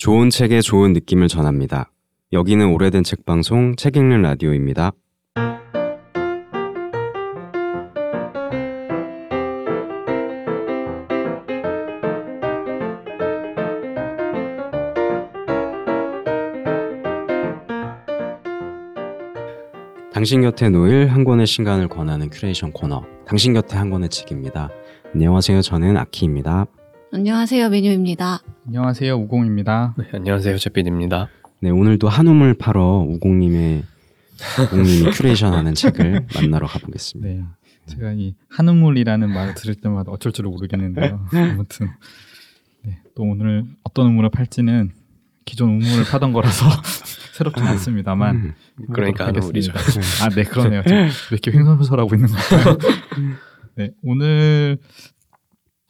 좋은 책에 좋은 느낌을 전합니다. 여기는 오래된 책 방송 책 읽는 라디오입니다. 당신 곁에 놓일 한 권의 신간을 권하는 큐레이션 코너 당신 곁에 한 권의 책입니다. 안녕하세요. 저는 아키입니다. 안녕하세요, 메뉴입니다. 안녕하세요 우공입니다. 네, 안녕하세요. 제피디입니다. 네, 오늘도 한우물 팔어 우공님의 우공님이 큐레이션하는 책을 만나러 가보겠습니다. 네, 제가 이 한우물이라는 말을 들을 때마다 어쩔 줄을 모르겠는데요. 아무튼 네, 또 오늘 어떤 우물을 팔지는 기존 우물을 파던 거라서 새롭지 않습니다만 음, 그러니까 한우물이죠. 하겠습니다. 아, 네, 그러네요. 좀왜 이렇게 횡설수설하고 있는 건가요? 네, 오늘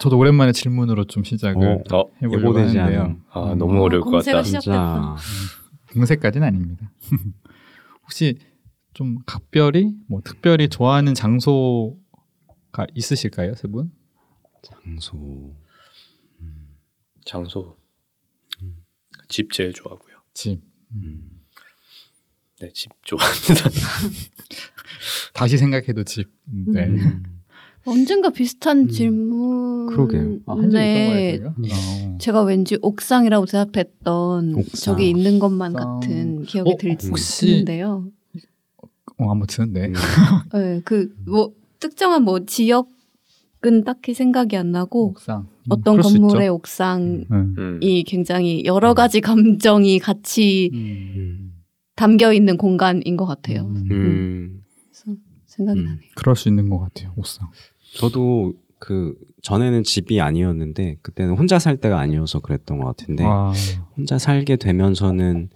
저도 오랜만에 질문으로 좀 시작을 어, 어, 해보려고 하는데요. 아 너무 어려울 것 같다. 시작- 진짜 공세까지는 아닙니다. 혹시 좀 각별히 뭐 특별히 좋아하는 장소가 있으실까요, 세 분? 장소 장소 집 제일 좋아하고요. 집. 네, 집 좋아합니다. 다시 생각해도 집. 음, 네. 음. 언젠가 비슷한 질문. 그러게요. 아, 네. 있던 거예요? 어. 제가 왠지 옥상이라고 대답했던 옥상. 저기 있는 것만 옥상. 같은 기억이 어, 들지 혹시- 드는데요. 어, 아무튼 네. 음. 네, 그 뭐 특정한 뭐 지역은 딱히 생각이 안 나고 옥상. 음, 어떤 건물의 있죠. 옥상이 음. 굉장히 여러 가지 감정이 같이 음. 음. 담겨 있는 공간인 것 같아요. 음. 음. 그래서 생각이 음. 나네요. 그럴 수 있는 것 같아요. 옥상. 저도 그 전에는 집이 아니었는데 그때는 혼자 살 때가 아니어서 그랬던 것 같은데 아, 혼자 살게 되면서는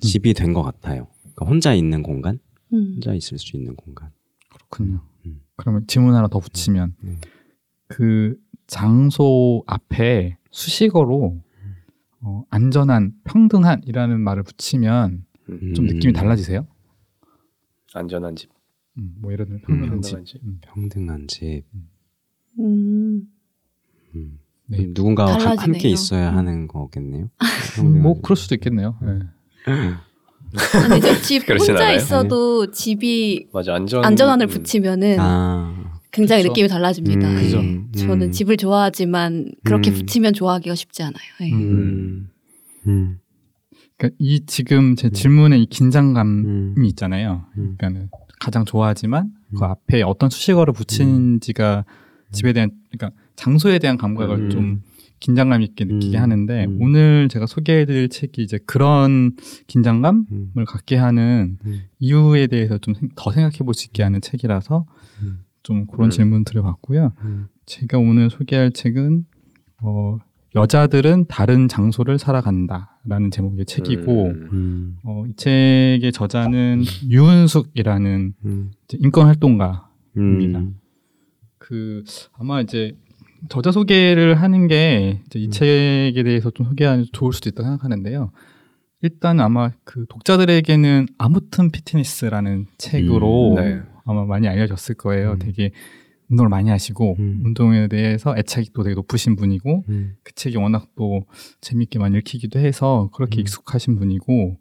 집이 된 것 같아요. 그러니까 혼자 있는 공간, 음. 혼자 있을 수 있는 공간. 그렇군요. 음. 그러면 질문 하나 더 붙이면 음. 그 장소 앞에 수식어로 어, 안전한, 평등한이라는 말을 붙이면 좀 음. 느낌이 달라지세요? 안전한 집, 음, 뭐 예를 들면 평등한 집. 평등한 집. 음, 평등한 집. 음. 음. 네. 누군가와 달라지네요. 함께 있어야 음. 하는 거겠네요. 음, 뭐 그럴 수도 있겠네요. 네. 아니 이제 집 혼자 않아요? 있어도 집이 맞아 안전 안전한을 음. 붙이면은 아, 굉장히 그쵸. 느낌이 달라집니다. 음, 예. 그죠. 저는 음. 집을 좋아하지만 그렇게 음. 붙이면 좋아하기가 쉽지 않아요. 예. 음. 음. 음. 그러니까 이 지금 제 질문의 이 긴장감이 음. 있잖아요. 음. 그러니까는 가장 좋아하지만 그 음. 앞에 어떤 수식어를 붙인지가 집에 대한 그러니까 장소에 대한 감각을 음. 좀 긴장감 있게 느끼게 음. 하는데 음. 오늘 제가 소개해드릴 책이 이제 그런 긴장감을 음. 갖게 하는 음. 이유에 대해서 좀 더 생각해 볼 수 있게 하는 책이라서 음. 좀 그런 음. 질문 드려봤고요. 음. 제가 오늘 소개할 책은 어, 여자들은 다른 장소를 살아간다라는 제목의 책이고 음. 음. 어, 이 책의 저자는 유은숙이라는 음. 인권 활동가. 음. 입니다. 그 아마 이제 저자 소개를 하는 게 이제 이 음. 책에 대해서 좀 소개하면 좋을 수도 있다고 생각하는데요. 일단 아마 그 독자들에게는 아무튼 피트니스라는 책으로 음, 네. 아마 많이 알려졌을 거예요. 음. 되게 운동을 많이 하시고 음. 운동에 대해서 애착이 또 되게 높으신 분이고 음. 그 책이 워낙 또 재밌게 많이 읽히기도 해서 그렇게 음. 익숙하신 분이고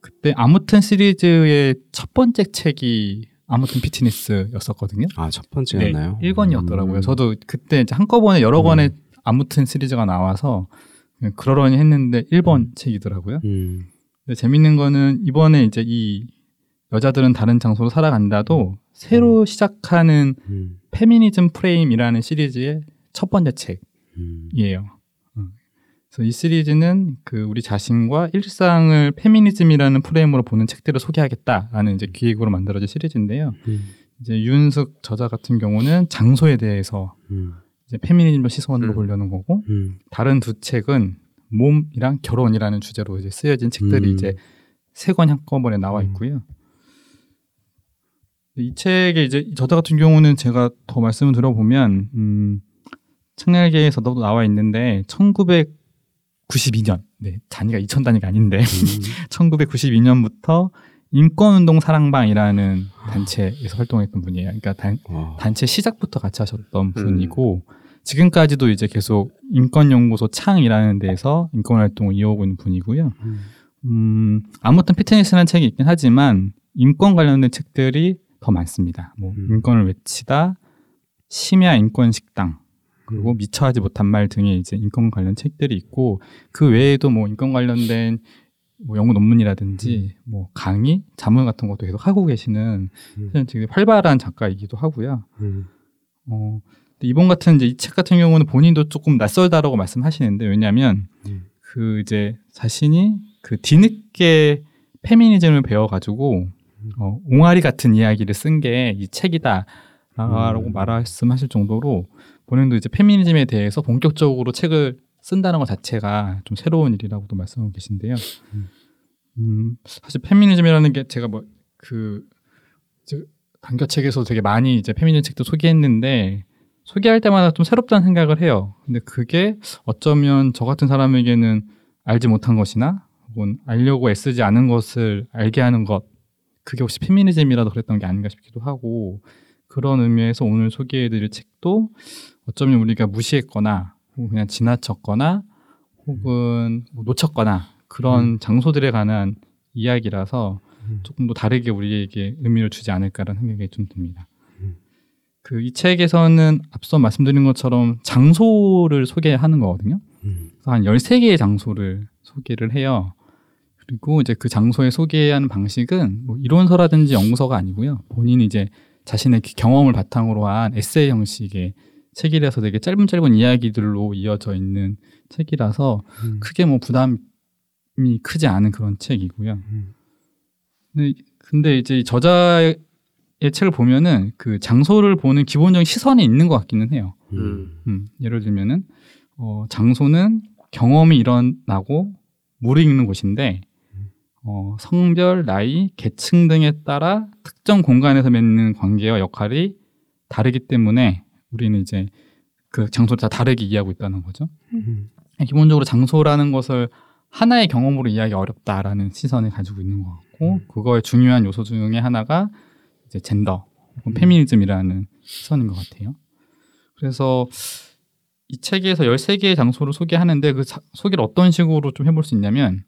그때 아무튼 시리즈의 첫 번째 책이 아무튼 피트니스였었거든요. 아, 첫 번째였나요? 네, 1권이었더라고요. 음. 저도 그때 이제 한꺼번에 여러 음. 권의 아무튼 시리즈가 나와서 그러려니 했는데 1번 음. 책이더라고요. 음. 근데 재밌는 거는 이번에 이제 이 여자들은 다른 장소로 살아간다도 새로 시작하는 음. 페미니즘 프레임이라는 시리즈의 첫 번째 음. 책이에요. 음. 그래서 이 시리즈는 그 우리 자신과 일상을 페미니즘이라는 프레임으로 보는 책들을 소개하겠다라는 이제 기획으로 만들어진 시리즈인데요. 음. 이제 윤숙 저자 같은 경우는 장소에 대해서 음. 이제 페미니즘 시선으로 음. 보려는 거고 음. 다른 두 책은 몸이랑 결혼이라는 주제로 이제 쓰여진 책들이 음. 이제 세 권 한꺼번에 나와 음. 있고요. 이 책의 이제 이 저자 같은 경우는 제가 더 말씀을 드려보면 음, 청약계에서도 나와 있는데 1992년 네 단위가 2000 단위가 아닌데 음. 1992년부터 인권운동 사랑방이라는 단체에서 활동했던 분이에요. 그러니까 단, 와. 단체 시작부터 같이 하셨던 분이고 지금까지도 이제 계속 인권연구소 창이라는 데에서 인권 활동을 이어오고 있는 분이고요. 음, 아무튼 피트니스라는 책이 있긴 하지만 인권 관련된 책들이 더 많습니다. 뭐 음. 인권을 외치다, 심야 인권 식당, 그리고 미처 하지 못한 말 등의 이제 인권 관련 책들이 있고 그 외에도 뭐 인권 관련된 뭐 연구 논문이라든지 뭐 강의, 자문 같은 것도 계속 하고 계시는 음. 되게 활발한 작가이기도 하고요. 음. 어, 근데 이번 같은 이제 이 책 같은 경우는 본인도 조금 낯설다라고 말씀하시는데 왜냐하면 음. 그 이제 자신이 그 뒤늦게 페미니즘을 배워가지고 어, 옹알이 같은 이야기를 쓴 게 이 책이다라고 음. 말씀하실 정도로 본인도 이제 페미니즘에 대해서 본격적으로 책을 쓴다는 것 자체가 좀 새로운 일이라고도 말씀하고 계신데요. 음. 음, 사실 페미니즘이라는 게 제가 뭐그 단결책에서 되게 많이 이제 페미니즘 책도 소개했는데 소개할 때마다 좀 새롭다는 생각을 해요. 근데 그게 어쩌면 저 같은 사람에게는 알지 못한 것이나 혹은 알려고 애쓰지 않은 것을 알게 하는 것 그게 혹시 페미니즘이라도 그랬던 게 아닌가 싶기도 하고 그런 의미에서 오늘 소개해드릴 책도 어쩌면 우리가 무시했거나 혹은 그냥 지나쳤거나 혹은 뭐 놓쳤거나 그런 장소들에 관한 이야기라서 음. 조금 더 다르게 우리에게 의미를 주지 않을까라는 생각이 좀 듭니다. 음. 그이 책에서는 앞서 말씀드린 것처럼 장소를 소개하는 거거든요. 음. 그래서 한 13개의 장소를 소개를 해요. 그리고 이제 그 장소에 소개하는 방식은 뭐 이론서라든지 연구서가 아니고요. 본인이 이제 자신의 그 경험을 바탕으로 한 에세이 형식의 책이라서 되게 짧은 짧은 이야기들로 이어져 있는 책이라서 음. 크게 뭐 부담이 크지 않은 그런 책이고요. 음. 근데, 근데 이제 이 저자의 책을 보면은 그 장소를 보는 기본적인 시선이 있는 것 같기는 해요. 음. 음, 예를 들면은 어, 장소는 경험이 일어나고 무르익는 곳인데 어, 성별, 나이, 계층 등에 따라 특정 공간에서 맺는 관계와 역할이 다르기 때문에 우리는 이제 그 장소를 다 다르게 이해하고 있다는 거죠. 음. 기본적으로 장소라는 것을 하나의 경험으로 이해하기 어렵다라는 시선을 가지고 있는 것 같고 그거의 중요한 요소 중에 하나가 이제 젠더 혹은 페미니즘이라는 시선인 것 같아요. 그래서 이 책에서 13개의 장소를 소개하는데 그 자- 소개를 어떤 식으로 좀 해볼 수 있냐면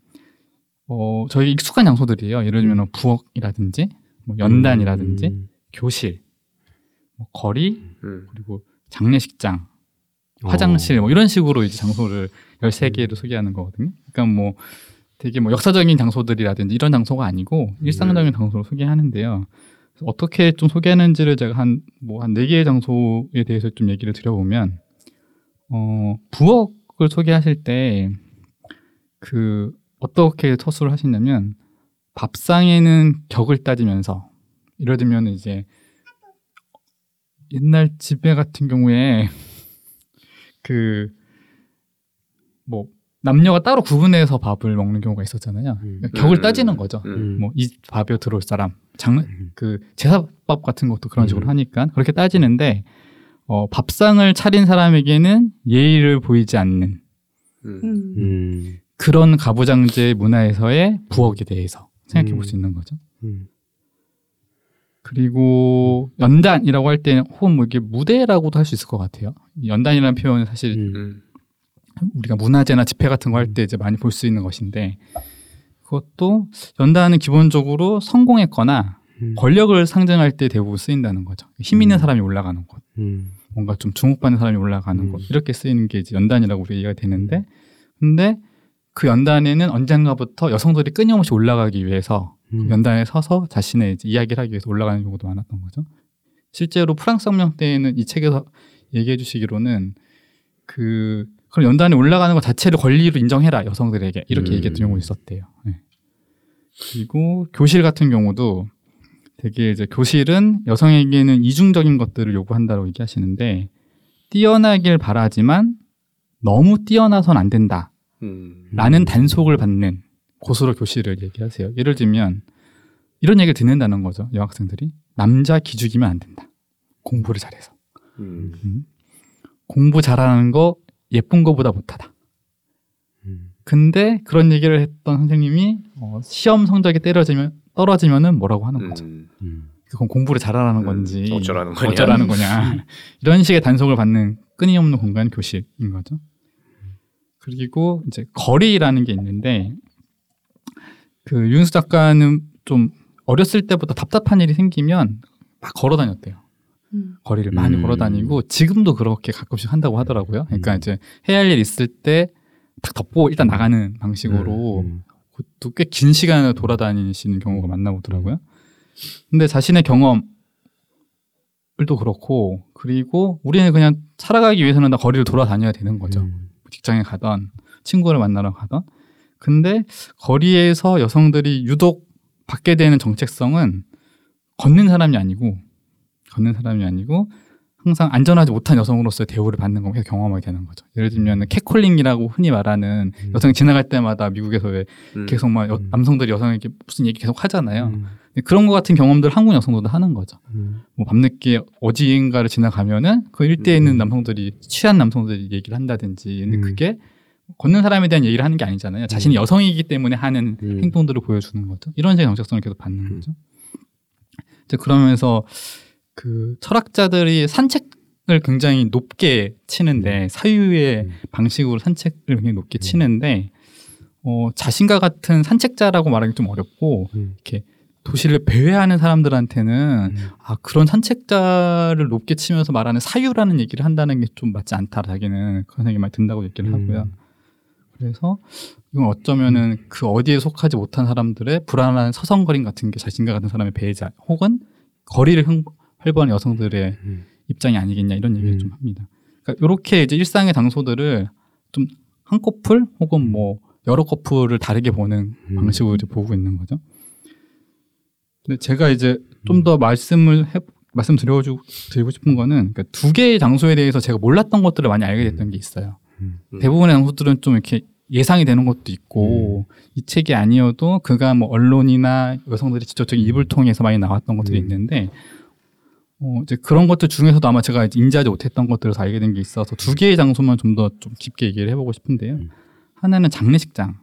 어, 저희 익숙한 장소들이에요. 예를 들면 부엌이라든지 뭐 연단이라든지 음. 교실, 뭐 거리 음. 그리고 장례식장 화장실 어. 뭐 이런 식으로 이제 장소를 13개를 소개하는 거거든요. 그러니까 뭐 되게 뭐 역사적인 장소들이라든지 이런 장소가 아니고 일상적인 장소를 소개하는데요. 어떻게 좀 소개하는지를 제가 한 뭐 한 네 개의 장소에 대해서 좀 얘기를 드려보면 어 부엌을 소개하실 때 그 어떻게 서술을 하시냐면 밥상에는 격을 따지면서 예를 들면 이제 옛날 집에 같은 경우에 그 뭐 남녀가 따로 구분해서 밥을 먹는 경우가 있었잖아요. 음. 그러니까 격을 음. 따지는 거죠. 음. 뭐이 밥에 들어올 사람, 장, 음. 그 제사밥 같은 것도 그런 식으로 음. 하니까 그렇게 따지는데 어, 밥상을 차린 사람에게는 예의를 보이지 않는 음. 그런 가부장제 문화에서의 부엌에 대해서 생각해 볼 음. 수 있는 거죠. 음. 그리고 연단이라고 할 때는 혹은 뭐 이게 무대라고도 할 수 있을 것 같아요. 이 연단이라는 표현은 사실 음. 음. 우리가 문화제나 집회 같은 거 할 때 이제 많이 볼 수 있는 것인데 그것도 연단은 기본적으로 성공했거나 음. 권력을 상징할 때 대부분 쓰인다는 거죠. 힘 있는 음. 사람이 올라가는 곳, 음. 뭔가 좀 주목받는 사람이 올라가는 음. 곳 이렇게 쓰이는 게 이제 연단이라고 우리가 이해가 되는데 근데 그 연단에는 언젠가부터 여성들이 끊임없이 올라가기 위해서 음. 연단에 서서 자신의 이야기를 하기 위해서 올라가는 경우도 많았던 거죠. 실제로 프랑스 혁명 때에는 이 책에서 얘기해 주시기로는 그 그런 연단에 올라가는 것 자체를 권리로 인정해라 여성들에게 이렇게 음. 얘기했던 경우가 있었대요. 네. 그리고 교실 같은 경우도 되게 이제 교실은 여성에게는 이중적인 것들을 요구한다고 얘기하시는데 뛰어나길 바라지만 너무 뛰어나선 안 된다. 음. 라는 음. 단속을 받는 곳으로 교실을 얘기하세요. 예를 들면 이런 얘기를 듣는다는 거죠. 여학생들이 남자 기죽이면 안 된다. 공부를 잘해서 음. 음. 공부 잘하는 거 예쁜 거보다 못하다. 음. 근데 그런 얘기를 했던 선생님이 어, 시험 성적이 떨어지면 떨어지면은 뭐라고 하는 거죠. 음. 음. 그건 공부를 잘하라는 음, 건지 어쩌라는 거냐. 어쩌라는 거냐. 이런 식의 단속을 받는 끊임없는 공간 교실인 거죠. 그리고 이제 거리라는 게 있는데 그 윤수 작가는 좀 어렸을 때부터 답답한 일이 생기면 막 걸어 다녔대요. 음. 거리를 많이 음. 걸어 다니고 지금도 그렇게 가끔씩 한다고 하더라고요. 그러니까 음. 이제 해야 할 일 있을 때 딱 덮고 일단 나가는 방식으로 음, 그것도 꽤 긴 시간을 돌아다니시는 경우가 많나 보더라고요. 근데 자신의 경험을도 그렇고 그리고 우리는 그냥 살아가기 위해서는 다 거리를 돌아다녀야 되는 거죠. 음. 직장에 가던 친구를 만나러 가던 근데 거리에서 여성들이 유독 받게 되는 정체성은 걷는 사람이 아니고 걷는 사람이 아니고 항상 안전하지 못한 여성으로서의 대우를 받는 걸 계속 경험하게 되는 거죠. 예를 들면 캣콜링이라고 흔히 말하는 음. 여성이 지나갈 때마다 미국에서 왜 음. 계속 막 여- 음. 남성들이 여성에게 무슨 얘기 계속 하잖아요. 음. 그런 것 같은 경험들 한국 여성들도 하는 거죠. 음. 뭐 밤늦게 어디인가를 지나가면은 그 일대에 있는 음. 남성들이 취한 남성들이 얘기를 한다든지 근데 음. 그게 걷는 사람에 대한 얘기를 하는 게 아니잖아요. 자신이 여성이기 때문에 하는 음. 행동들을 보여주는 거죠. 이런 식의 정체성을 계속 받는 음. 거죠. 이제 그러면서 그 철학자들이 산책을 굉장히 높게 치는데 사유의 음. 방식으로 산책을 굉장히 높게 음. 치는데 어, 자신과 같은 산책자라고 말하기 좀 어렵고 음. 도시를 배회하는 사람들한테는 음. 아 그런 산책자를 높게 치면서 말하는 사유라는 얘기를 한다는 게 좀 맞지 않다 자기는 그런 생각이 많이 든다고 얘기를 하고요. 그래서 이건 어쩌면은 그 어디에 속하지 못한 사람들의 불안한 서성거림 같은 게 자신과 같은 사람의 배회자 혹은 거리를 흥- 활보하는 여성들의 음. 입장이 아니겠냐 이런 얘기를 음. 좀 합니다. 그러니까 이렇게 이제 일상의 장소들을 좀 한 커플 혹은 뭐 여러 커플을 다르게 보는 음. 방식으로 이제 보고 있는 거죠. 근데 제가 이제 좀 더 말씀을 해, 말씀드려 드리고 싶은 거는 그러니까 두 개의 장소에 대해서 제가 몰랐던 것들을 많이 알게 됐던 게 있어요. 음. 음. 대부분의 장소들은 좀 이렇게 예상이 되는 것도 있고 이 책이 아니어도 그가 뭐 언론이나 여성들이 직접적인 입을 통해서 많이 나왔던 것들이 음. 있는데 어 이제 그런 것들 중에서도 아마 제가 인지하지 못했던 것들을 다 알게 된 게 있어서 두 개의 장소만 좀더좀 깊게 얘기를 해보고 싶은데요. 음. 하나는 장례식장이에요.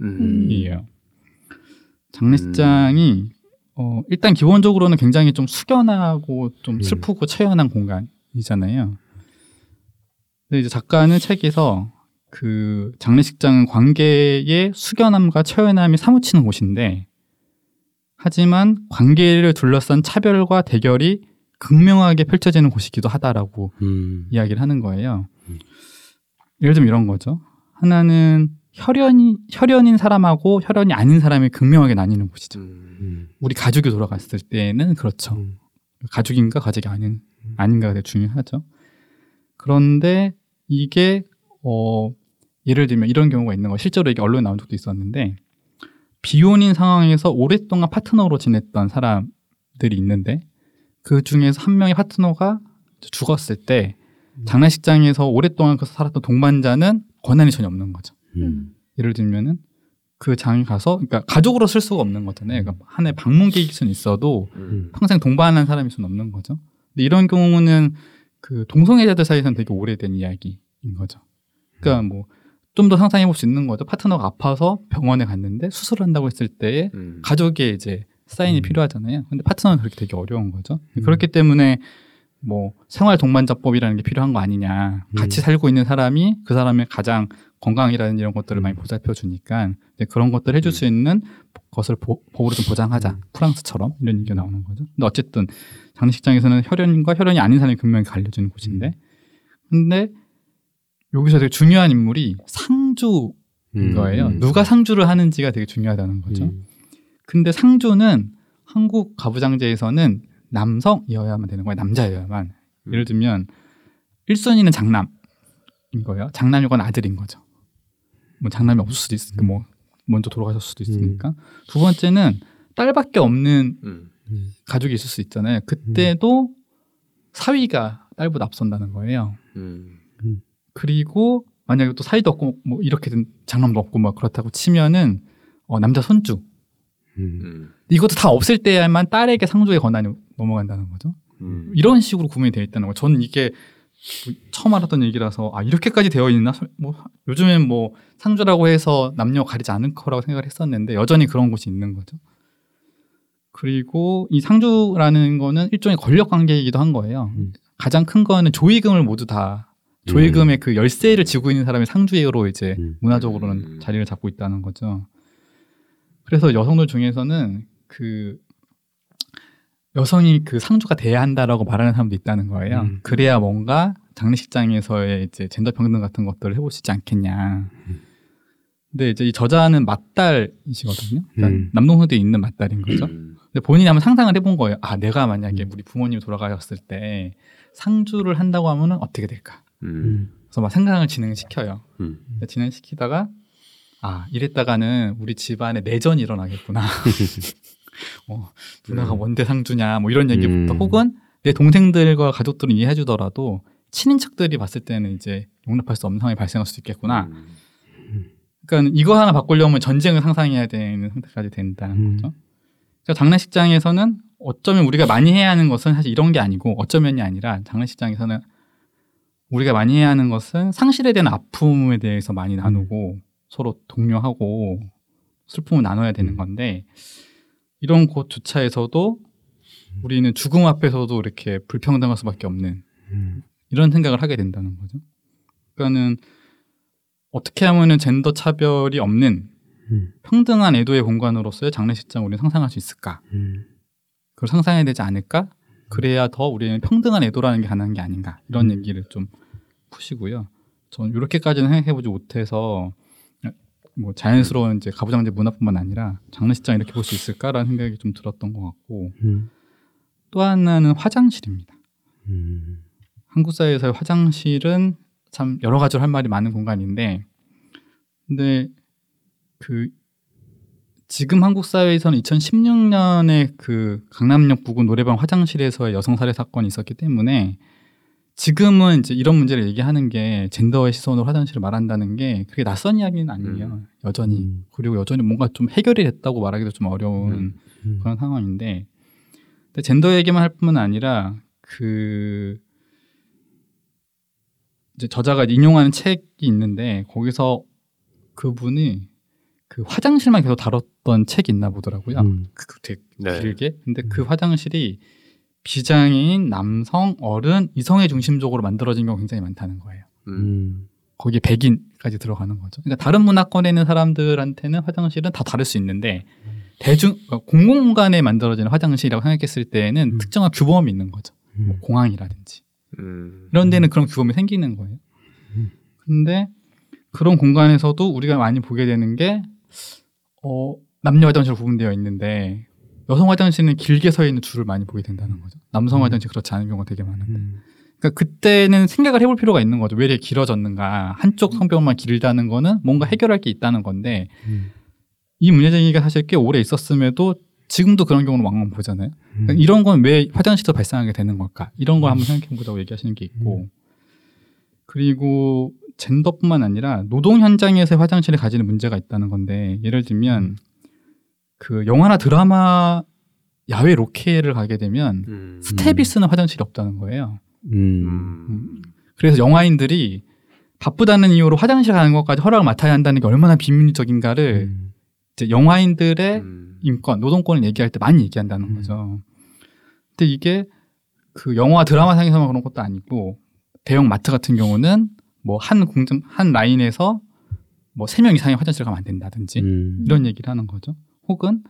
음. 장례식장이 어 일단 기본적으로는 굉장히 좀 숙연하고 좀 음. 슬프고 처연한 공간이잖아요. 근데 이제 작가는 책에서 그 장례식장은 관계의 숙연함과 처연함이 사무치는 곳인데 하지만 관계를 둘러싼 차별과 대결이 극명하게 펼쳐지는 곳이기도 하다라고 음. 이야기를 하는 거예요. 음. 예를 들면 이런 거죠. 하나는 혈연이 혈연인 사람하고 혈연이 아닌 사람이 극명하게 나뉘는 곳이죠. 음. 음. 우리 가족이 돌아갔을 때는 그렇죠. 음. 가족인가 가족이 아닌 음. 아닌가가 되게 중요하죠. 그런데 이게 어 예를 들면 이런 경우가 있는 거 실제로 이게 언론에 나온 적도 있었는데 비혼인 상황에서 오랫동안 파트너로 지냈던 사람들이 있는데 그 중에서 한 명의 파트너가 죽었을 때 장례식장에서 오랫동안 그 살았던 동반자는 권한이 전혀 없는 거죠. 음. 예를 들면은 그 장에 가서 그러니까 가족으로 쓸 수가 없는 거잖아요. 그러니까 한 해 방문 계획일 수는 있어도 음. 평생 동반한 사람일 수는 없는 거죠. 근데 이런 경우는 그 동성애자들 사이에서는 되게 오래된 이야기인 거죠. 그러니까 뭐 좀 더 상상해 볼 수 있는 거죠. 파트너가 아파서 병원에 갔는데 수술을 한다고 했을 때에 음. 가족의 이제 사인이 음. 필요하잖아요. 근데 파트너는 그렇게 되게 어려운 거죠. 음. 그렇기 때문에 뭐 생활 동반자법이라는 게 필요한 거 아니냐. 같이 음. 살고 있는 사람이 그 사람의 가장 건강이라는 이런 것들을 많이 보살펴 주니까 그런 것들 해줄 음. 수 있는 것을 보- 법으로 좀 보장하자. 음. 프랑스처럼 이런 얘기가 나오는 거죠. 근데 어쨌든 장례식장에서는 혈연과 혈연이 아닌 사람이 분명히 갈려지는 곳인데 근데 여기서 되게 중요한 인물이 상주인 음. 거예요. 음. 누가 상주를 하는지가 되게 중요하다는 거죠. 음. 근데 상주는 한국 가부장제에서는 남성이어야만 되는 거예요. 남자여야만. 음. 예를 들면 1순위는 장남인 거예요. 장남이거나 아들인 거죠. 뭐 장남이 없을 수도 있으니까 뭐 먼저 돌아가실 수도 있으니까. 두 번째는 딸밖에 없는 음. 음. 가족이 있을 수 있잖아요. 그때도 사위가 딸보다 앞선다는 거예요. 음. 그리고 만약에 또 사위도 없고 뭐 이렇게 된 장남도 없고 막 그렇다고 치면은 어, 남자 손주 음. 음. 이것도 다 없을 때야만 딸에게 상조의 권한이 넘어간다는 거죠. 음. 이런 식으로 구분이 되어 있다는 거예요. 저는 이게 처음 알았던 얘기라서 아 이렇게까지 되어 있나? 뭐 요즘엔 뭐 상조라고 해서 남녀 가리지 않을 거라고 생각을 했었는데 여전히 그런 곳이 있는 거죠. 그리고 이 상주라는 거는 일종의 권력 관계이기도 한 거예요. 음. 가장 큰 거는 조의금을 모두 다 조회금의 그 열쇠를 쥐고 있는 사람이 상주로 이제 음. 문화적으로는 음. 자리를 잡고 있다는 거죠. 그래서 여성들 중에서는 그 여성이 그 상주가 돼야 한다라고 말하는 사람도 있다는 거예요. 음. 그래야 뭔가 장례식장에서의 이제 젠더 평등 같은 것들을 해볼 수 있지 않겠냐. 근데 이제 이 저자는 맞달이시거든요. 그러니까 음. 남동생도 있는 맞달인 거죠. 음. 근데 본인이 한번 상상을 해본 거예요. 아, 내가 만약에 우리 부모님이 돌아가셨을 때 상주를 한다고 하면은 어떻게 될까? 음. 그래서 막 생각을 진행시켜요. 음. 진행시키다가 아 이랬다가는 우리 집안에 내전이 일어나겠구나. 어, 누나가 음. 원대 상주냐 뭐 이런 얘기부터 음. 혹은 내 동생들과 가족들은 이해해 주더라도 친인척들이 봤을 때는 이제 용납할 수 없는 상황이 발생할 수도 있겠구나. 음. 그러니까 이거 하나 바꾸려면 전쟁을 상상해야 되는 상태까지 된다는 음. 거죠. 그러니까 장례식장에서는 어쩌면 우리가 많이 해야 하는 것은 사실 이런 게 아니고 어쩌면이 아니라 장례식장에서는 우리가 많이 해야 하는 것은 상실에 대한 아픔에 대해서 많이 나누고 서로 독려하고 슬픔을 나눠야 되는 음. 건데 이런 곳조차에서도 우리는 죽음 앞에서도 이렇게 불평등할 수밖에 없는 음. 이런 생각을 하게 된다는 거죠. 그러니까는 어떻게 하면은 젠더 차별이 없는 음. 평등한 애도의 공간으로서의 장례식장 우리는 상상할 수 있을까? 음. 그걸 상상해야 되지 않을까? 그래야 더 우리는 평등한 애도라는 게 가능한 게 아닌가? 이런 음. 얘기를 좀 푸시고요. 전 이렇게까지는 생각해보지 못해서 뭐 자연스러운 이제 가부장제 문화뿐만 아니라 장례식장 이렇게 볼 수 있을까라는 생각이 좀 들었던 것 같고 음. 또 하나는 화장실입니다. 음. 한국 사회에서의 화장실은 참 여러 가지로 할 말이 많은 공간인데, 근데 그 지금 한국 사회에서는 2016년에 그 강남역 부근 노래방 화장실에서의 여성 살해 사건이 있었기 때문에 지금은 이제 이런 문제를 얘기하는 게 젠더의 시선으로 화장실을 말한다는 게 그게 낯선 이야기는 아니에요. 음. 여전히 음. 그리고 여전히 뭔가 좀 해결이 됐다고 말하기도 좀 어려운 음. 음. 그런 상황인데 근데 젠더 얘기만 할 뿐만 아니라 그 이제 저자가 인용하는 책이 있는데 거기서 그분이 그 화장실만 계속 다뤘던 책이 있나 보더라고요. 음. 그 되게 네. 길게. 근데 그 화장실이 비장애인, 남성, 어른, 이성의 중심적으로 만들어진 경우가 굉장히 많다는 거예요. 음. 음. 거기에 백인까지 들어가는 거죠. 그러니까 다른 문화권에 있는 사람들한테는 화장실은 다 다를 수 있는데 대중 그러니까 공공공간에 만들어지는 화장실이라고 생각했을 때에는 음. 특정한 규범이 있는 거죠. 뭐 음. 공항이라든지 음. 이런 데는 그런 규범이 생기는 거예요. 음. 근데 그런 공간에서도 우리가 많이 보게 되는 게 어, 남녀 화장실 구분되어 있는데 여성 화장실은 길게 서 있는 줄을 많이 보게 된다는 거죠. 남성 음. 화장실 그렇지 않은 경우가 되게 많은데. 음. 그러니까 그때는 생각을 해볼 필요가 있는 거죠. 왜 이렇게 길어졌는가? 한쪽 성벽만 길다는 거는 뭔가 해결할 게 있다는 건데 음. 이 문제 제기가 사실 꽤 오래 있었음에도 지금도 그런 경우는 왕왕 보잖아요. 그러니까 음. 이런 건 왜 화장실에서 발생하게 되는 걸까? 이런 걸 한번 생각해 보자고 얘기하시는 게 있고 그리고 젠더뿐만 아니라 노동 현장에서의 화장실이 가지는 문제가 있다는 건데 예를 들면 그 영화나 드라마 야외 로케를 가게 되면 음. 스텝이 쓰는 화장실이 없다는 거예요. 음. 음. 그래서 영화인들이 바쁘다는 이유로 화장실 가는 것까지 허락을 맡아야 한다는 게 얼마나 비민주적인가를 음. 이제 영화인들의 음. 인권, 노동권을 얘기할 때 많이 얘기한다는 음. 거죠. 근데 이게 그 영화 드라마 상에서만 그런 것도 아니고 대형 마트 같은 경우는 뭐 한 공장 한 라인에서 뭐 세 명 이상의 화장실 가면 안 된다든지 음. 이런 얘기를 하는 거죠. 혹은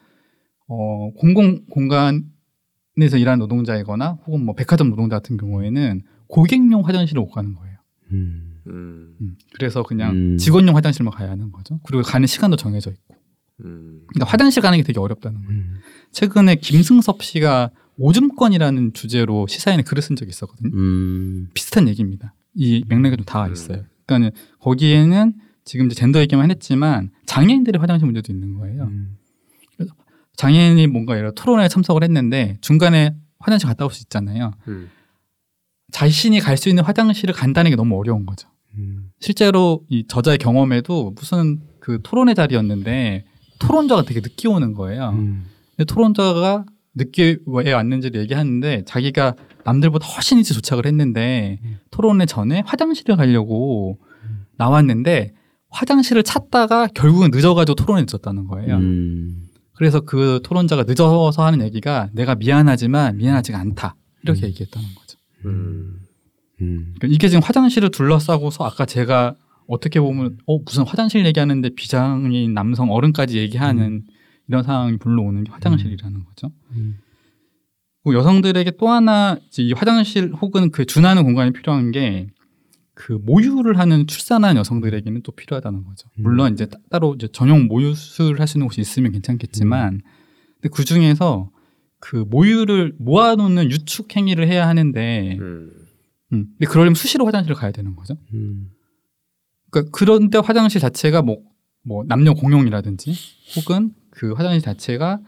어 공공 공간에서 일하는 노동자이거나 혹은 뭐 백화점 노동자 같은 경우에는 고객용 화장실을 못 가는 거예요. 음. 음. 음, 그래서 그냥 음. 직원용 화장실만 가야 하는 거죠. 그리고 가는 시간도 정해져 있고. 음. 그러니까 화장실 가는 게 되게 어렵다는 거예요. 음. 최근에 김승섭 씨가 오줌권이라는 주제로 시사인에 글을 쓴 적이 있었거든요. 음. 비슷한 얘기입니다. 이 맥락에 좀 닿아 있어요. 그러니까 거기에는 지금 이제 젠더 얘기만 했지만 장애인들의 화장실 문제도 있는 거예요. 음. 장애인이 뭔가 들어 토론회에 참석을 했는데 중간에 화장실 갔다 올 수 있잖아요. 음. 자신이 갈 수 있는 화장실을 간다는 게 너무 어려운 거죠. 음. 실제로 이 저자의 경험에도 무슨 그 토론회 자리였는데 토론자가 되게 늦게 오는 거예요. 음. 근데 토론자가 늦게 왜 왔는지를 얘기하는데 자기가 남들보다 훨씬 일찍 도착을 했는데 음. 토론회 전에 화장실을 가려고 나왔는데 화장실을 찾다가 결국은 늦어가지고 토론에 늦었다는 거예요. 음. 그래서 그 토론자가 늦어서 하는 얘기가 내가 미안하지만 미안하지가 않다 이렇게 음. 얘기했다는 거죠. 음. 음. 그러니까 이게 지금 화장실을 둘러싸고서 아까 제가 어떻게 보면 어 무슨 화장실 얘기하는데 비장애인 남성 어른까지 얘기하는 이런 상황이 불러오는 게 화장실이라는 거죠. 음. 그리고 여성들에게 또 하나 이제 이 화장실 혹은 그 준하는 공간이 필요한 게 그 모유를 하는 출산한 여성들에게는 또 필요하다는 거죠. 음. 물론 이제 따- 따로 이제 전용 모유수를 할수 있는 곳이 있으면 괜찮겠지만, 근데 그 중에서 그 모유를 모아놓는 유축 행위를 해야 하는데, 음. 음, 근데 그러려면 수시로 화장실을 가야 되는 거죠. 음. 그러니까 그런데 화장실 자체가 뭐, 뭐 남녀 공용이라든지 혹은 그 화장실 자체가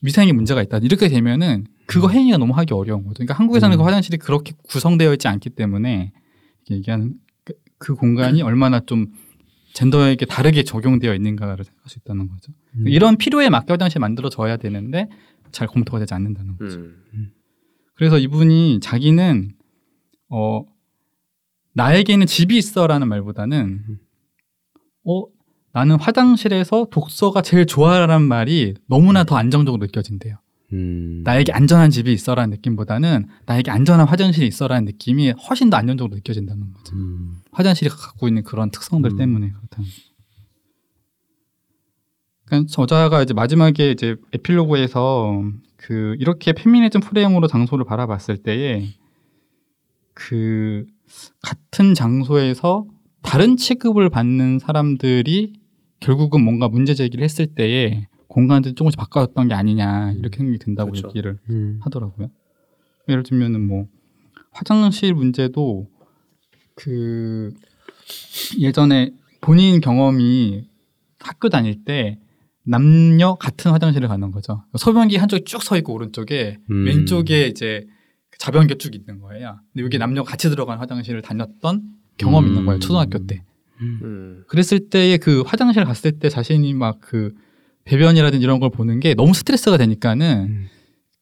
위생에 문제가 있다 이렇게 되면은 그거 행위가 너무 하기 어려운 거죠. 그러니까 한국에서는 음. 그 화장실이 그렇게 구성되어 있지 않기 때문에 얘기하는 그, 그 공간이 얼마나 좀 젠더에게 다르게 적용되어 있는가를 생각할 수 있다는 거죠. 음. 이런 필요에 맞게 화장실 만들어져야 되는데 잘 검토가 되지 않는다는 거죠. 음. 그래서 이분이 자기는 어 나에게는 집이 있어라는 말보다는 어 나는 화장실에서 독서가 제일 좋아라는 말이 너무나 더 안정적으로 느껴진대요. 음. 나에게 안전한 집이 있어라는 느낌보다는 나에게 안전한 화장실이 있어라는 느낌이 훨씬 더 안정적으로 느껴진다는 거죠. 음. 화장실이 갖고 있는 그런 특성들 음. 때문에 그렇다는 거죠. 그러니까 저자가 이제 마지막에 이제 에필로그에서 그 이렇게 페미니즘 프레임으로 장소를 바라봤을 때에 그 같은 장소에서 다른 취급을 받는 사람들이 결국은 뭔가 문제 제기를 했을 때에 공간들이 조금씩 바꿔졌던 게 아니냐 이렇게 생각이 든다고 그렇죠. 얘기를 음. 하더라고요. 예를 들면은 뭐 화장실 문제도 그 예전에 본인 경험이 학교 다닐 때 남녀 같은 화장실을 가는 거죠. 소변기 한쪽에 쭉 서 있고 오른쪽에 음. 왼쪽에 이제 자변기가 쭉 있는 거예요. 근데 여기 남녀 같이 들어간 화장실을 다녔던 경험이 있는 거예요. 음. 초등학교 때. 음. 그랬을 때의 그 화장실 갔을 때 자신이 막 그 배변이라든지 이런 걸 보는 게 너무 스트레스가 되니까는 음.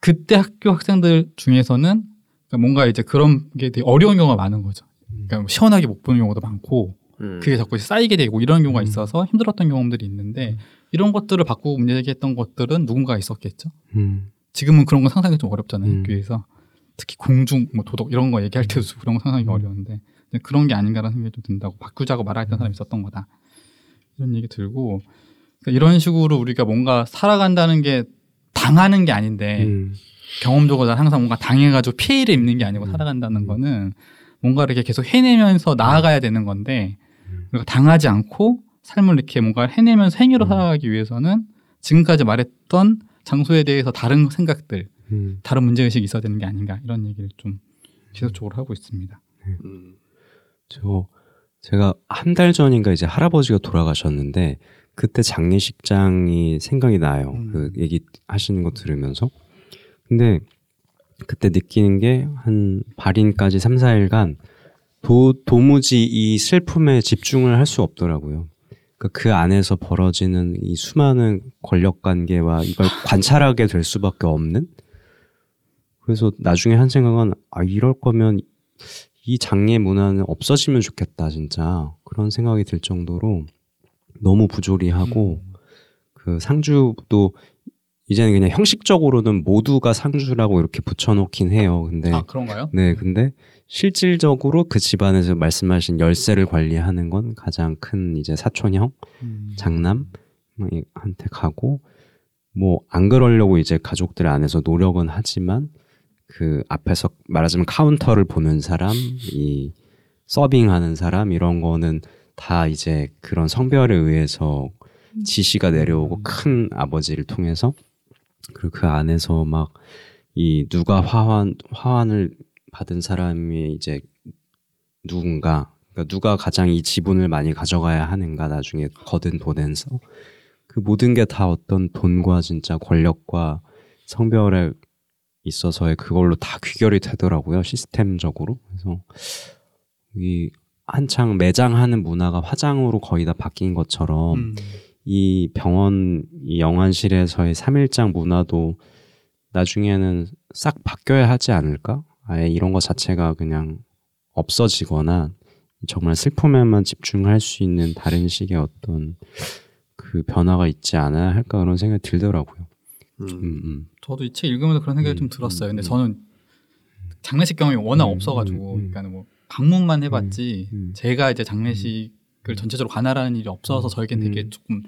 그때 학교 학생들 중에서는 그러니까 뭔가 이제 그런 게 되게 어려운 경우가 많은 거죠. 그러니까 뭐 시원하게 못 보는 경우도 많고 음. 그게 자꾸 쌓이게 되고 이런 경우가 음. 있어서 힘들었던 경험들이 있는데 이런 것들을 바꾸고 문제 제기했던 것들은 누군가 있었겠죠. 음. 지금은 그런 건 상상이 좀 어렵잖아요. 음. 학교에서 특히 공중 뭐 도덕 이런 거 얘기할 때도 그런 거 상상이 음. 어려운데 그런 게 아닌가라는 생각이 좀 든다고 바꾸자고 말했던 사람이 있었던 거다. 이런 얘기 들고 그러니까 이런 식으로 우리가 뭔가 살아간다는 게 당하는 게 아닌데 음. 경험적으로 항상 뭔가 당해가지고 피해를 입는 게 아니고 음. 살아간다는 거는 뭔가 이렇게 계속 해내면서 나아가야 되는 건데 음. 우리가 당하지 않고 삶을 이렇게 뭔가 해내면서 행위로 음. 살아가기 위해서는 지금까지 말했던 장소에 대해서 다른 생각들, 음. 다른 문제 의식이 있어야 되는 게 아닌가 이런 얘기를 좀 지속적으로 하고 있습니다. 음. 저 제가 한 달 전인가 이제 할아버지가 돌아가셨는데 그때 장례식장이 생각이 나요. 음. 그 얘기 하시는 거 들으면서. 근데 그때 느끼는 게 한 발인까지 3, 4일간 도, 도무지 이 슬픔에 집중을 할 수 없더라고요. 그러니까 그 안에서 벌어지는 이 수많은 권력 관계와 이걸 관찰하게 될 수밖에 없는 그래서 나중에 한 생각은 아 이럴 거면 이 장례 문화는 없어지면 좋겠다 진짜 그런 생각이 들 정도로 너무 부조리하고 그 상주도 이제는 그냥 형식적으로는 모두가 상주라고 이렇게 붙여놓긴 해요. 근데 아 그런가요? 네, 근데 실질적으로 그 집안에서 말씀하신 열쇠를 관리하는 건 가장 큰 이제 사촌형, 음. 장남한테 가고 뭐 안 그러려고 이제 가족들 안에서 노력은 하지만 그 앞에서 말하자면 카운터를 보는 사람, 이 서빙하는 사람 이런 거는 다 이제 그런 성별에 의해서 지시가 내려오고 큰 아버지를 통해서 그리고 그 안에서 막 이 누가 화환 화환을 받은 사람이 이제 누군가 그러니까 누가 가장 이 지분을 많이 가져가야 하는가 나중에 거둔 돈에서 그 모든 게 다 어떤 돈과 진짜 권력과 성별에 있어서의 그걸로 다 귀결이 되더라고요 시스템적으로. 그래서 이 한창 매장하는 문화가 화장으로 거의 다 바뀐 것처럼 음. 이 병원 이 영안실에서의 3일장 문화도 나중에는 싹 바뀌어야 하지 않을까? 아예 이런 것 자체가 그냥 없어지거나 정말 슬픔에만 집중할 수 있는 다른 식의 어떤 그 변화가 있지 않아야 할까 그런 생각이 들더라고요. 음. 음, 음. 저도 이 책 읽으면서 그런 생각이 음, 좀 들었어요. 근데 음, 저는 장례식 경험이 워낙 음, 없어가지고, 음, 음. 그러니까 뭐 방문만 해봤지 음, 음. 제가 이제 장례식을 전체적으로 관할하는 일이 없어서 저에겐 되게 음. 조금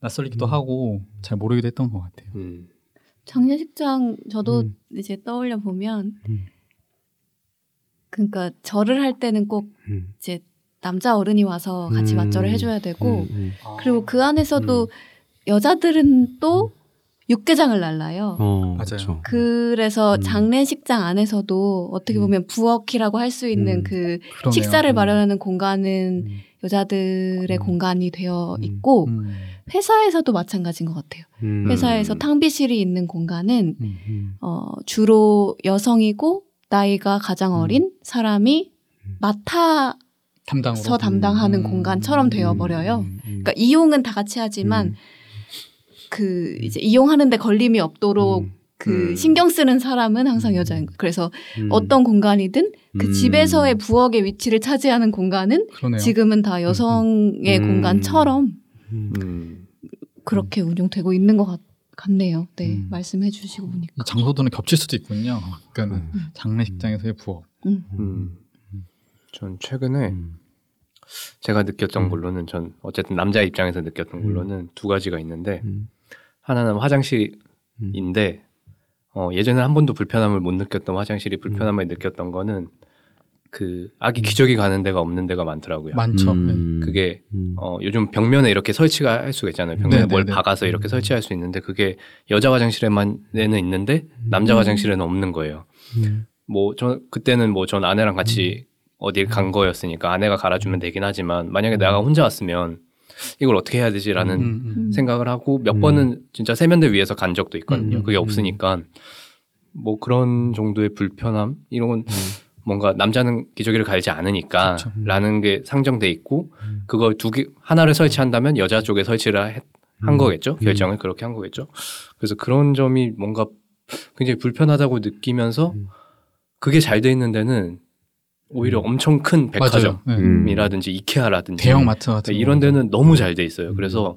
낯설기도 음. 하고 잘 모르기도 했던 것 같아요. 음. 장례식장 저도 음. 이제 떠올려 보면 음. 그러니까 절을 할 때는 꼭 음. 이제 남자 어른이 와서 같이 음. 맞절을 해줘야 되고 음, 음. 그리고 그 안에서도 음. 여자들은 또 육개장을 날라요. 어, 맞아요. 그래서 음. 장례식장 안에서도 어떻게 음. 보면 부엌이라고 할 수 있는 음. 그 그러네요. 식사를 음. 마련하는 공간은 음. 여자들의 음. 공간이 되어 음. 있고 음. 회사에서도 마찬가지인 것 같아요. 음. 회사에서 음. 탕비실이 있는 공간은. 어, 주로 여성이고 나이가 가장 음. 어린 사람이 음. 맡아서 담당으로 담당하는 음. 공간처럼 되어 버려요. 음, 음. 그러니까 이용은 다 같이 하지만 음. 그 이제 이용하는데 걸림이 없도록 음. 그 음. 신경 쓰는 사람은 항상 음. 여자인 거예요. 그래서 음. 어떤 공간이든 그 음. 집에서의 부엌의 위치를 차지하는 공간은 그러네요. 지금은 다 여성의 음. 공간처럼 음. 음. 그렇게 운영되고 있는 것 같, 같네요. 네, 음. 말씀해 주시고 보니까. 이 장소들은 겹칠 수도 있군요. 그러니까 음. 장례식장에서의 부엌. 음. 음. 전 최근에 음. 제가 느꼈던 음. 걸로는 전 어쨌든 남자 입장에서 느꼈던 걸로는 두 가지가 있는데 음. 하나는 화장실인데 음. 어, 예전에 한 번도 불편함을 못 느꼈던 화장실이 불편함을 느꼈던 거는 그 아기 기저귀 가는 데가 없는 데가 많더라고요. 많죠. 네. 음. 그게 음. 어, 요즘 벽면에 이렇게 설치가 할 수가 있잖아요. 벽면에 네, 뭘 네, 네. 박아서 이렇게 설치할 수 있는데 그게 여자 화장실에만 에는 있는데 남자 음. 화장실에는 없는 거예요. 음. 뭐저 그때는 뭐 전 아내랑 같이 어딜 음. 간 거였으니까 아내가 갈아주면 되긴 하지만 만약에 내가 혼자 왔으면 이걸 어떻게 해야 되지라는 음, 음. 음. 생각을 하고 몇 음. 번은 진짜 세면대 위에서 간 적도 있거든요. 음, 그게 음. 없으니까 뭐 그런 정도의 불편함 이런 건 음. 뭔가 남자는 기저귀를 갈지 않으니까 그쵸. 라는 게 상정돼 있고 음. 그걸 두 개 하나를 설치한다면 여자 쪽에 설치를 했- 한 음. 거겠죠. 결정을 그렇게 한 거겠죠. 그래서 그런 점이 뭔가 굉장히 불편하다고 느끼면서 음. 그게 잘 돼 있는 데는 오히려 음. 엄청 큰 맞아요. 네. 음. 백화점이라든지 이케아라든지 대형 마트 같은 이런 거. 데는 너무 잘 돼 있어요. 음. 그래서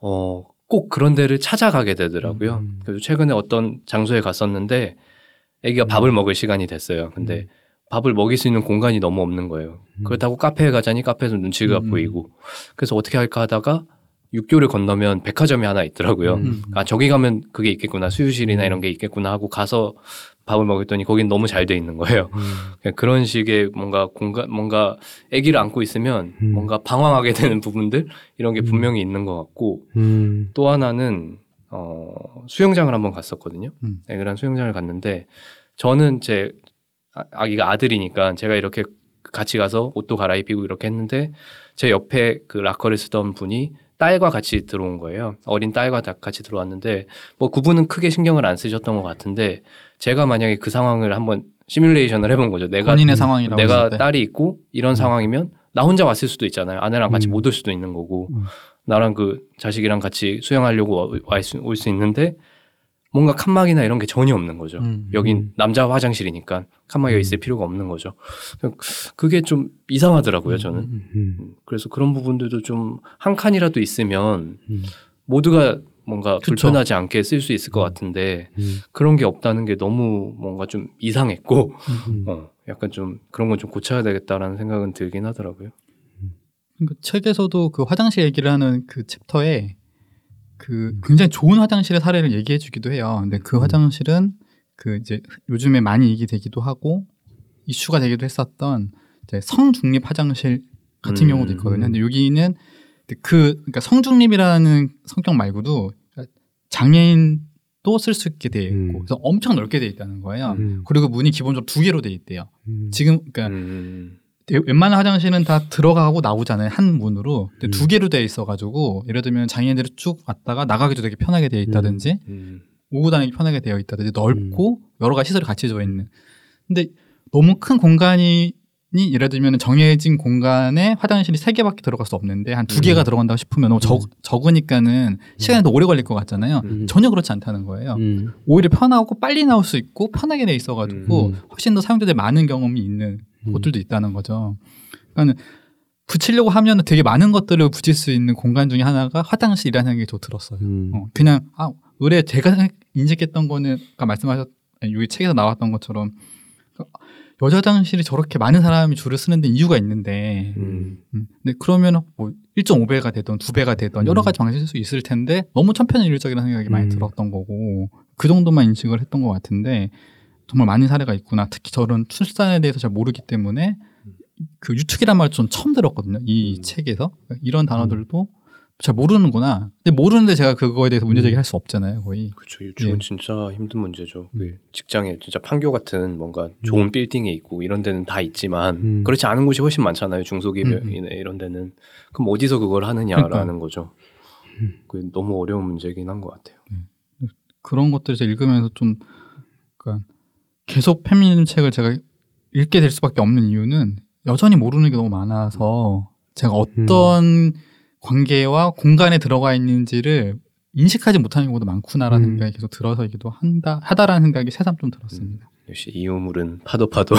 어, 꼭 그런 데를 찾아가게 되더라고요. 음. 그래서 최근에 어떤 장소에 갔었는데 아기가 밥을 먹을 시간이 됐어요. 근데 음. 밥을 먹일 수 있는 공간이 너무 없는 거예요. 음. 그렇다고 카페에 가자니 카페에서 눈치가 음. 보이고 그래서 어떻게 할까 하다가 육교를 건너면 백화점이 하나 있더라고요. 음. 아 저기 가면 그게 있겠구나 수유실이나 이런 게 있겠구나 하고 가서 밥을 먹었더니 거긴 너무 잘 돼 있는 거예요. 음. 그런 식의 뭔가 공간 뭔가 아기를 안고 있으면 음. 뭔가 방황하게 되는 부분들 이런 게 음. 분명히 있는 것 같고 음. 또 하나는 어 수영장을 한번 갔었거든요. 음. 애들랑 수영장을 갔는데 저는 제 아- 아기가 아들이니까 제가 이렇게 같이 가서 옷도 갈아입히고 이렇게 했는데 제 옆에 그 라커를 쓰던 분이 딸과 같이 들어온 거예요. 어린 딸과 다 같이 들어왔는데 뭐 그분은 크게 신경을 안 쓰셨던 것 같은데 제가 만약에 그 상황을 한번 시뮬레이션을 해본 거죠. 내가 본인의 상황이라고 내가. 딸이 있고 이런 상황이면 나 혼자 왔을 수도 있잖아요. 아내랑 같이 음. 못올 수도 있는 거고 음. 나랑 그 자식이랑 같이 수영하려고 올 수 있는데 뭔가 칸막이나 이런 게 전혀 없는 거죠. 음. 여긴 음. 남자 화장실이니까 칸막이가 있을 필요가 없는 거죠. 그게 좀 이상하더라고요, 저는. 음. 음, 그래서 그런 부분들도 좀 한 칸이라도 있으면 음. 모두가 뭔가 그쵸. 불편하지 않게 쓸 수 있을 것 같은데 음. 그런 게 없다는 게 너무 뭔가 좀 이상했고 음. 어, 약간 좀 그런 건 좀 고쳐야 되겠다라는 생각은 들긴 하더라고요. 그 책에서도 그 화장실 얘기를 하는 그 챕터에 그 굉장히 좋은 화장실의 사례를 얘기해 주기도 해요. 근데 그 음. 화장실은 그 이제 요즘에 많이 얘기되기도 하고 이슈가 되기도 했었던 이제 성중립 화장실 같은 음. 경우도 있거든요. 근데 여기는 그 그러니까 성중립이라는 성격 말고도 장애인도 쓸 수 있게 돼 있고 음. 그래서 엄청 넓게 돼 있다는 거예요. 음. 그리고 문이 기본적으로 두 개로 돼 있대요. 음. 지금 그러니까 음, 대- 웬만한 화장실은 다 들어가고 나오잖아요 한 문으로. 근데 음. 두 개로 돼 있어가지고 예를 들면 장애인들이 쭉 왔다가 나가기도 되게 편하게 되어 있다든지 음, 오고 다니기 편하게 되어 있다든지 넓고 여러 가지 시설이 같이 들어 있는. 근데 너무 큰 공간이 예를 들면 정해진 공간에 화장실이 세 개밖에 들어갈 수 없는데 한두 음. 개가 들어간다고 싶으면 너무 적, 적으니까는 시간이 더 오래 걸릴 것 같잖아요 음. 전혀 그렇지 않다는 거예요 음. 오히려 편하고 빨리 나올 수 있고 편하게 돼 있어가지고 음. 훨씬 더 사용자들이 많은 경험이 있는 음. 곳들도 있다는 거죠. 그러니까 붙이려고 하면 되게 많은 것들을 붙일 수 있는 공간 중에 하나가 화장실이라는 생각이 저 들었어요. 음. 어, 그냥 아 의뢰 제가 인식했던 거는 아까 말씀하셨 여기 책에서 나왔던 것처럼 여자 화장실이 저렇게 많은 사람이 줄을 쓰는 데 이유가 있는데 음. 음, 근데 그러면 뭐 1.5배가 되던 2배가 되던 여러 음. 가지 방식일 수 있을 텐데 너무 천편일률적이라는 생각이 많이 음. 들었던 거고 그 정도만 인식을 했던 것 같은데 정말 많은 사례가 있구나. 특히 저는 출산에 대해서 잘 모르기 때문에 그 유축이란 말을 좀 처음 들었거든요. 이 음. 책에서 이런 단어들도 잘 모르는구나. 근데 모르는데 제가 그거에 대해서 문제 제기할 수 없잖아요, 거의. 그렇죠. 유축은 예. 진짜 힘든 문제죠. 그 직장에 진짜 판교 같은 뭔가 좋은 빌딩에 있고 이런 데는 다 있지만 음. 그렇지 않은 곳이 훨씬 많잖아요. 음, 중소기업이나 이런 데는. 그럼 어디서 그걸 하느냐라는 거죠. 그 너무 어려운 문제긴 한 것 같아요. 그런 것들을 제가 읽으면서 좀 그러니까 계속 페미니즘 책을 제가 읽게 될 수밖에 없는 이유는 여전히 모르는 게 너무 많아서 제가 어떤 관계와 공간에 들어가 있는지를 인식하지 못하는 경우도 많구나라는 음. 생각이 계속 들어서이기도 한다 하다라는 생각이 새삼 좀 들었습니다. 역시 이 우물은 파도 파도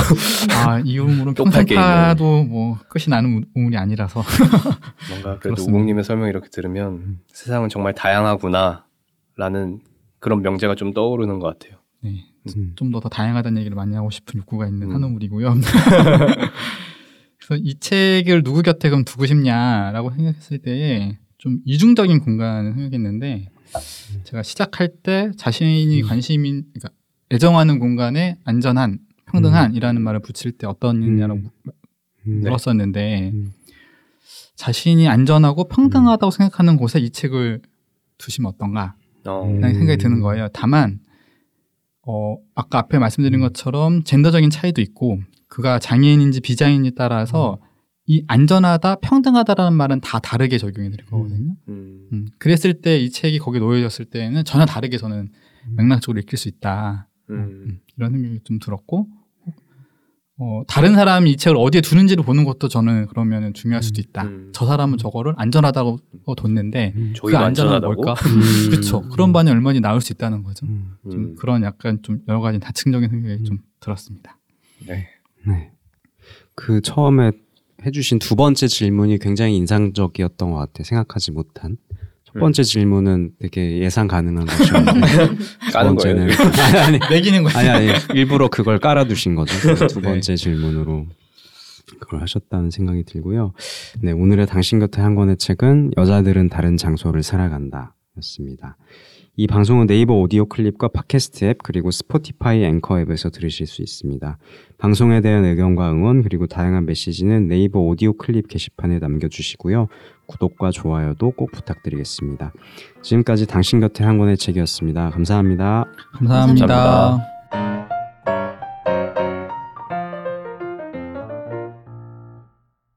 아 이 우물은 또 평생. 파도 뭐 끝이 나는 우- 우물이 아니라서 뭔가 그래도. 우국님의 설명 이렇게 들으면 세상은 정말 다양하구나라는 그런 명제가 좀 떠오르는 것 같아요. 네, 음. 좀더더 다양하다는 얘기를 많이 하고 싶은 욕구가 있는 음. 한우물이고요. 그래서 이 책을 누구 곁에 그럼 두고 싶냐라고 생각했을 때에 좀 이중적인 공간을 생각했는데 제가 시작할 때 자신이 관심인 그러니까 애정하는 공간에 안전한 평등한이라는 말을 붙일 때 어떤 일이냐라고 음. 물- 음. 물었었는데 음. 자신이 안전하고 평등하다고 생각하는 곳에 이 책을 두시면 어떤가 어, 음. 라는 생각이 드는 거예요. 다만 어 아까 앞에 말씀드린 것처럼 젠더적인 차이도 있고 그가 장애인인지 비장애인에 따라서 이 안전하다 평등하다라는 말은 다 다르게 적용이 될 거거든요. 음, 음, 그랬을 때 이 책이 거기에 놓여졌을 때는 전혀 다르게 저는 맥락적으로 읽힐 수 있다. 음, 음, 이런 생각이 좀 들었고 어, 다른 사람이 이 책을 어디에 두는지를 보는 것도 저는 그러면 중요할 수도 있다. 음. 저 사람은 저거를 안전하다고 뒀는데 음. 그 안전한 안전하다고? 뭘까? 음. 그렇죠. 그런 반이 얼마나 나올 수 있다는 거죠. 음. 좀 음, 그런 약간 좀 여러 가지 다층적인 생각이 좀 들었습니다. 네. 네. 그 처음에 해주신 두 번째 질문이 굉장히 인상적이었던 것 같아요. 생각하지 못한. 첫 번째 질문은 되게 예상 가능한 것이었는데 두 까는 번째는 거예요. 아니, 아니, 매기는 거죠. 아니 아니 일부러 그걸 깔아두신 거죠. 두 네. 번째 질문으로 그걸 하셨다는 생각이 들고요. 네 오늘의 당신 곁에 한 권의 책은 여자들은 다른 장소를 살아간다였습니다. 이 방송은 네이버 오디오 클립과 팟캐스트 앱 그리고 스포티파이 앵커 앱에서 들으실 수 있습니다. 방송에 대한 의견과 응원 그리고 다양한 메시지는 네이버 오디오 클립 게시판에 남겨주시고요. 구독과 좋아요도 꼭 부탁드리겠습니다. 지금까지 당신 곁에 한 권의 책이었습니다. 감사합니다. 감사합니다. 감사합니다.